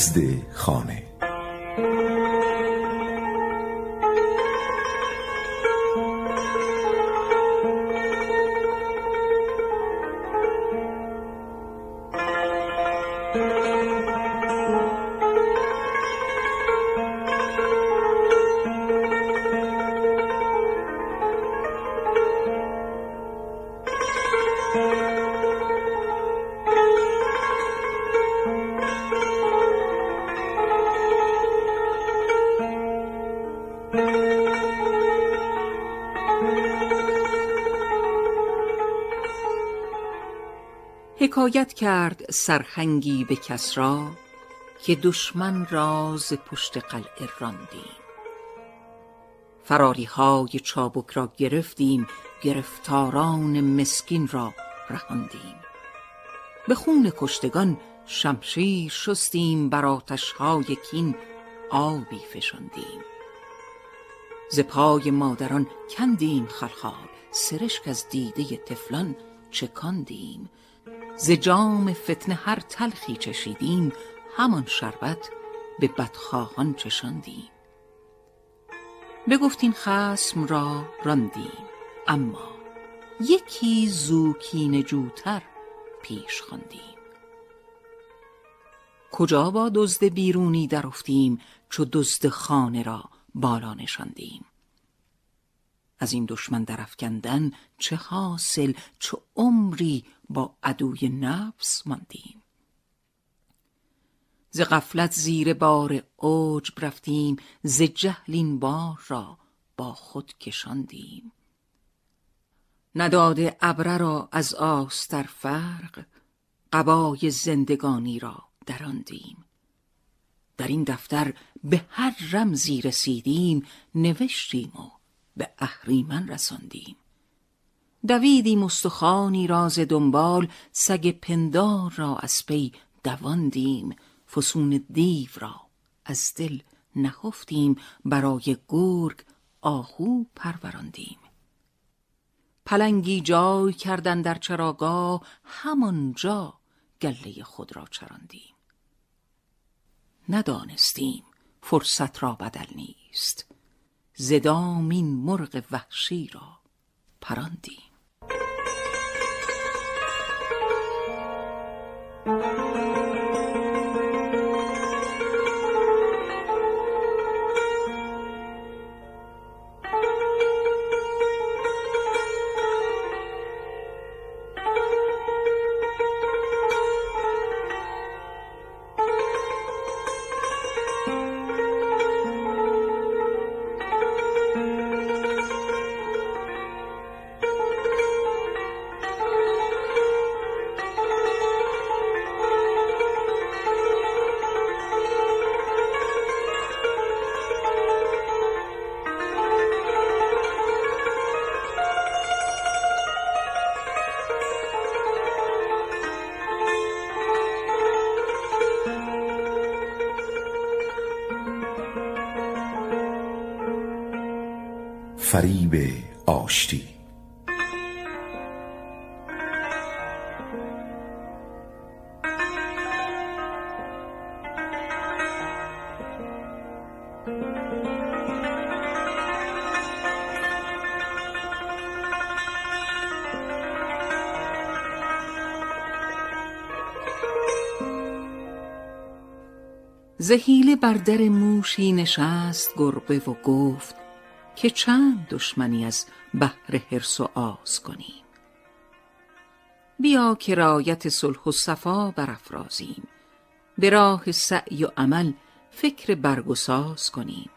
دزد خانه. حکایت کرد سرهنگی به کسرا که دشمن را ز پشت قلعه راندیم. فراری های چابک را گرفتیم گرفتاران مسکین را رهاندیم. به خون کشتگان شمشیر شستیم بر آتش های کین آبی فشاندیم. ز پای مادران کندیم خلخال سرشک از دیده طفلان چکاندیم. ز جام فتنه هر تلخی چشیدیم همان شربت به بدخواهان چشاندیم. بگفتین خسم را راندیم اما یکی زو کینه جوتر پیش خواندیم. کجا با دزد بیرونی درافتیم چو دزد خانه را بالا نشاندیم. از این دشمن درافکندن چه حاصل چو عمری با عدوی نفس ماندیم. ز غفلت زیر بار عجب رفتیم ز جهل این بار را با خود کشاندیم. نداده ابره را از آستر فرق قبای زندگانی را دراندیم. در این دفتر به هر رمزی رسیدیم نوشتیم و به اهریمن رساندیم. دویدیم استخوانی را ز دنبال سگ پندار را از پی دواندیم. فسون دیو را از دل نهفتیم. برای گرگ آهو پروراندیم. پلنگی جای کردن در چراگاه همانجا گله خود را چراندیم. ندانستیم فرصت را بدل نیست. ز دام این مرغ وحشی را پراندیم. آشتی. زهیله بر در موشی نشست گربه و گفت که چند دشمنی از بهر حرس و آز کنیم. بیا که رایت صلح و صفا برافرازیم. به راه سعی و عمل فکر برگساز کنیم.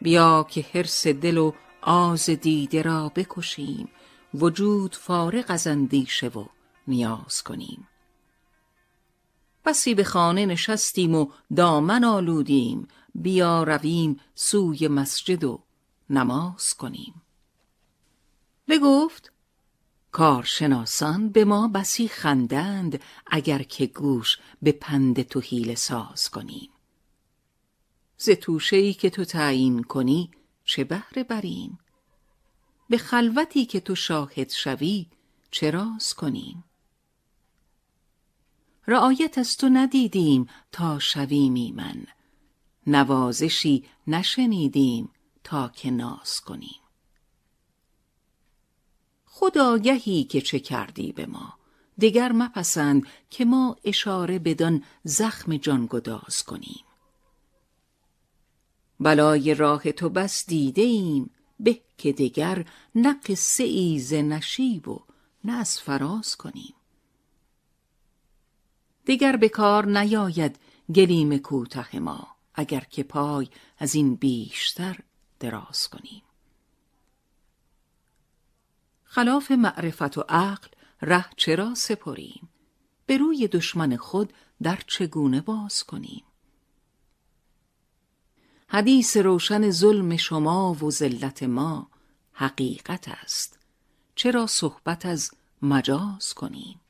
بیا که حرس دل و آز دیده را بکشیم. وجود فارغ از اندیشه و نیاز کنیم. بسی به خانه نشستیم و دامن آلودیم. بیا رویم سوی مسجد و نماز کنیم. بگفت کارشناسان به ما بسی خندند اگر که گوش به پند تو حیله ساز کنیم. ز توشه که تو تعیین کنی چه بهره بریم؟ به خلوتی که تو شاهد شوی چه راز کنیم؟ رعایت از تو ندیدیم تا شویم ایمن نوازشی نشنیدیم تا که ناز کنیم. خود آگهی که چه کردی به ما. دگر مپسند که ما اشاره بدان زخم جانگداز کنیم. بلای راه تو بس دیده ایم به که دگر نه قصه ای ز نشیب و نه از فراز کنیم. دگر به کار نیاید گلیم کوته ما. اگر که پای از این بیشتر دراز کنیم. خلاف معرفت و عقل ره چرا سپریم؟ به روی دشمن خود در چگونه باز کنیم؟ حدیث روشن ظلم شما و ذلت ما حقیقت است. چرا صحبت از مجاز کنیم؟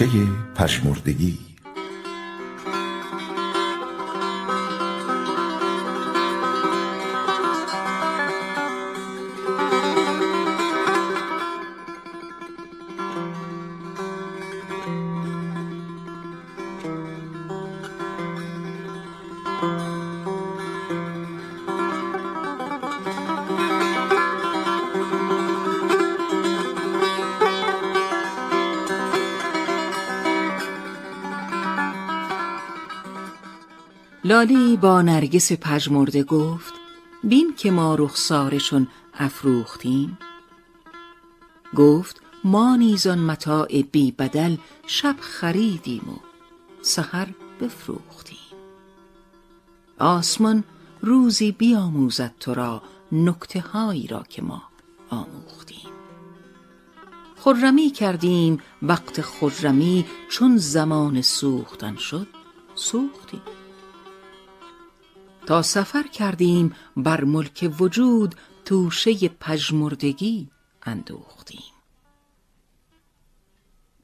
توشه پژمردگی لالی با نرگس پژمرده گفت بین که ما رخسارشون افروختیم. گفت ما نیزان متاع بی بدل شب خریدیم و سحر بفروختیم. آسمان روزی بیاموزد تو را نکته هایی را که ما آموختیم. خرمی کردیم وقت خرمی چون زمان سوختن شد سوختیم. تا سفر کردیم بر ملک وجود توشه پژمردگی اندوختیم.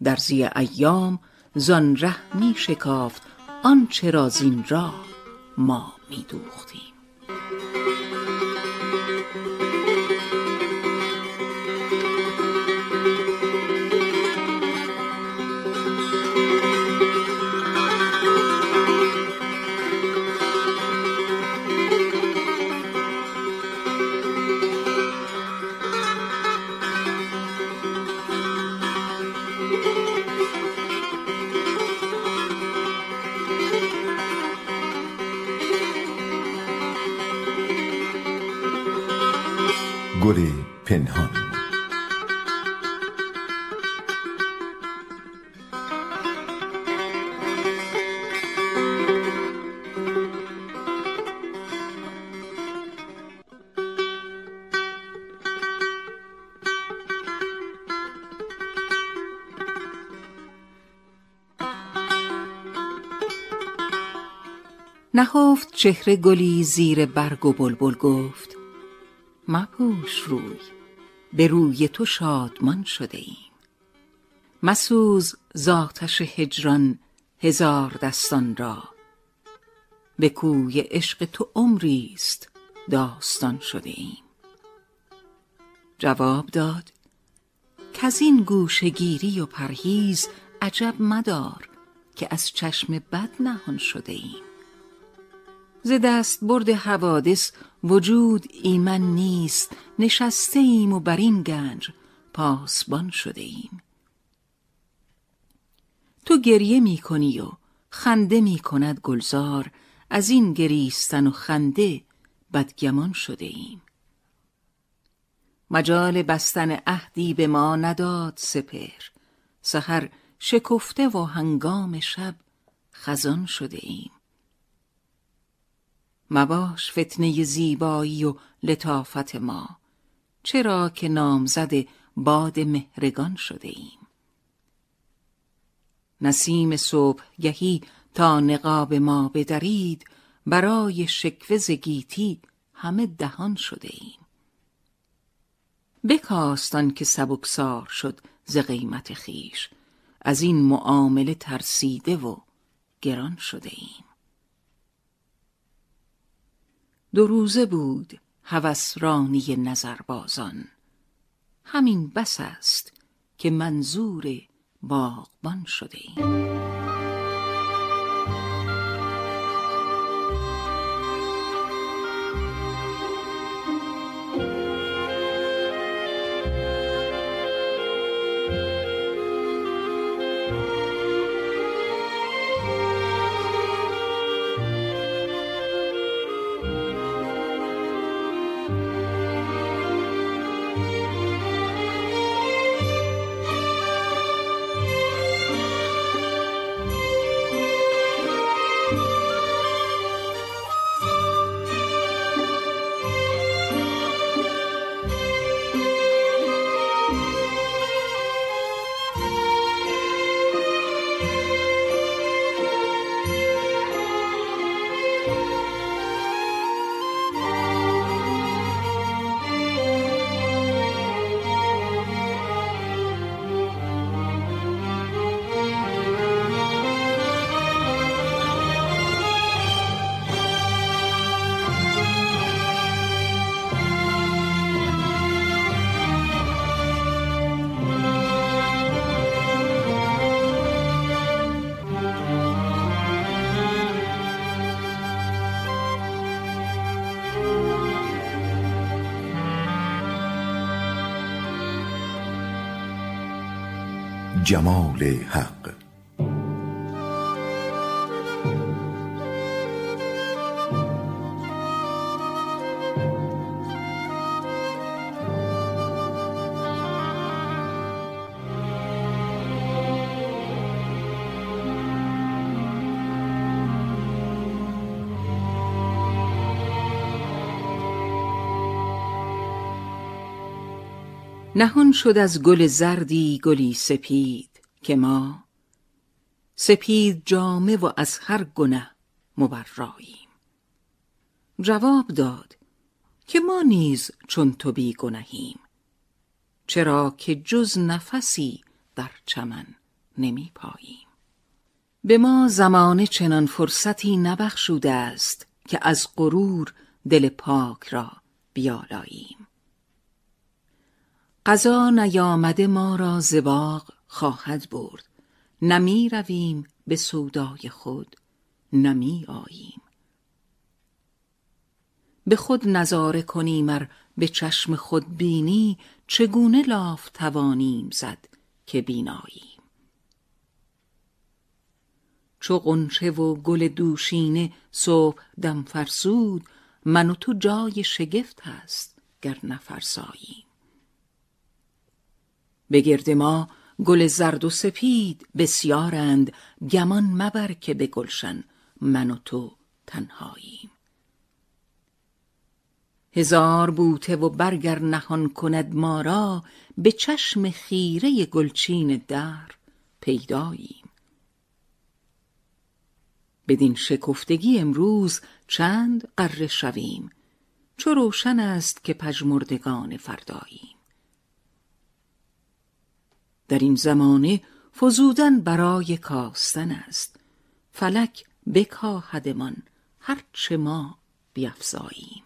در زی ایام زان ره می شکافت آنچه را زین راه ما می دوختیم. نهفت چهره گلی زیر برگ و بلبل گفت مپوش روی به روی تو شادمان شده ایم. مسوز ذاتش هجران هزار دستان را به کوی عشق تو عمریست داستان شده ایم. جواب داد کز این گوشگیری و پرهیز عجب مدار که از چشم بد نهان شده ایم. ز دست برد حوادث وجود ایمن نیست نشسته ایم و بر این گنج پاسبان شده ایم تو گریه می کنی و خنده می کند گلزار از این گریستن و خنده بدگمان شده ایم مجال بستن عهدی به ما نداد سپر سحر شکفته و هنگام شب خزان شده ایم مباش فتنه زیبایی و لطافت ما. چرا که نامزد باد مهرگان شده ایم؟ نسیم صبح گهی تا نقاب ما بدرید برای شکوه زگیتی همه دهان شده ایم. بکاستان که سبکسار شد ز قیمت خیش از این معامله ترسیده و گران شده ایم. دو روزه بود هوسرانی نظربازان. همین بس است که منظور باغبان شده ایم. جمال حق. نهان شد از گل زردی گلی سپید که ما سپید جامه و از هر گنه مبراییم. جواب داد که ما نیز چون تو بی گنهیم چرا که جز نفسی در چمن نمی پاییم به ما زمانه چنان فرصتی نبخشوده است که از غرور دل پاک را بیالاییم. قضا نیامده ما را زباغ خواهد برد. نمی رویم به سودای خود نمی آییم. به خود نظاره کنیم ار به چشم خود بینی چگونه لاف توانیم زد که بیناییم. چو غنچه و گل دوشینه صبح دم فرسود من و تو جای شگفت است گر نفرساییم. به گرد ما گل زرد و سپید بسیارند گمان مبر که به گلشن من و تو تنهاییم. هزار بوته و برگر نهان کند ما را به چشم خیره گلچین در پیداییم. بدین شکفتگی امروز چند قره شویم؟ چو روشن است که پژمردگان فرداییم. در این زمانه فزودن برای کاستن است. فلک بکاهدمان هرچه ما بیفزاییم.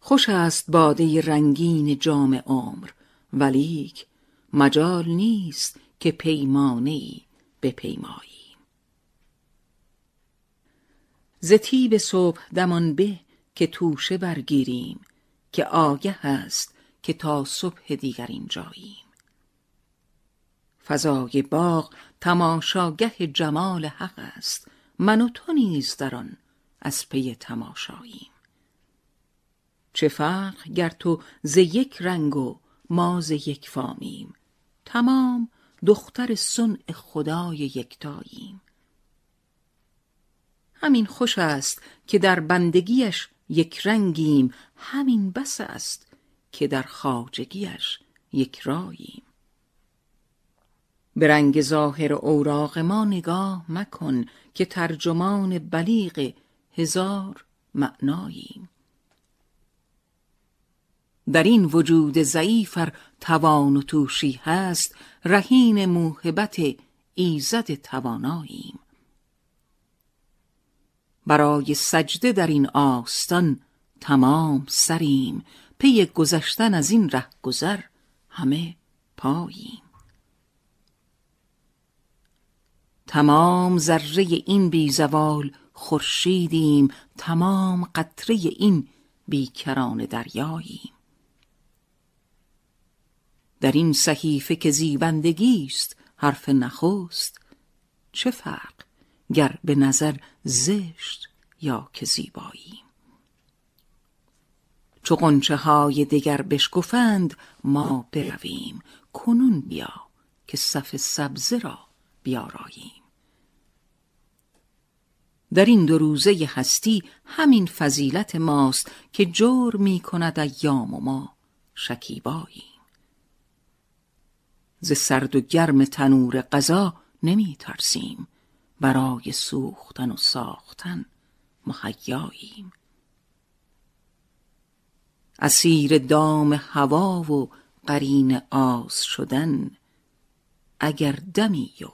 خوش است باده رنگین جام عمر ولیک مجال نیست که پیمانه ای بپیماییم. ز طیب صبح دمان به که توشه برگیریم که آگه است که تا صبح دیگر اینجاییم. فضای باغ تماشاگه جمال حق است. من و تو نیز در آن از پی تماشاییم. چه فرق گر تو ز یک رنگ و ما ز یک فامیم. تمام دختر صنع خدای یکتاییم. همین خوش است که در بندگیش یک رنگیم. همین بس است که در خواجگیش یک راییم به رنگ ظاهر اوراق ما نگاه مکن که ترجمان بلیغ هزار معناییم. در این وجود ضعیف ار توان و توشی هست رهین موهبت ایزد تواناییم. برای سجده در این آستان تمام سریم. پی گذشتن از این ره گذر همه پاییم. تمام ذره این بی زوال خورشیدیم تمام قطره این بیکران دریاییم. در این صحیفه که زیبندگی است حرف نخست چه فرق گر به نظر زشت یا که زیباییم؟ چو غنچه های دگر بشکفند ما برویم. کنون بیا که صف سبزه را بیاراییم در این دو روزه هستی همین فضیلت ماست که جور می کند ایام و ما شکیباییم. ز سرد و گرم تنور قضا نمی ترسیم. برای سوختن و ساختن مهیاییم. اسیر دام هوا و قرین آز شدن اگر دمی و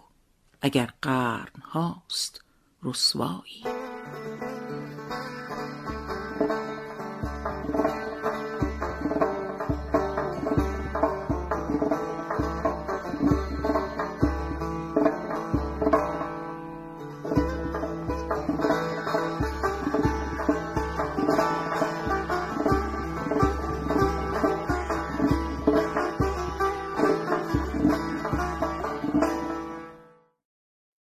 اگر قرن هاست رسوایی.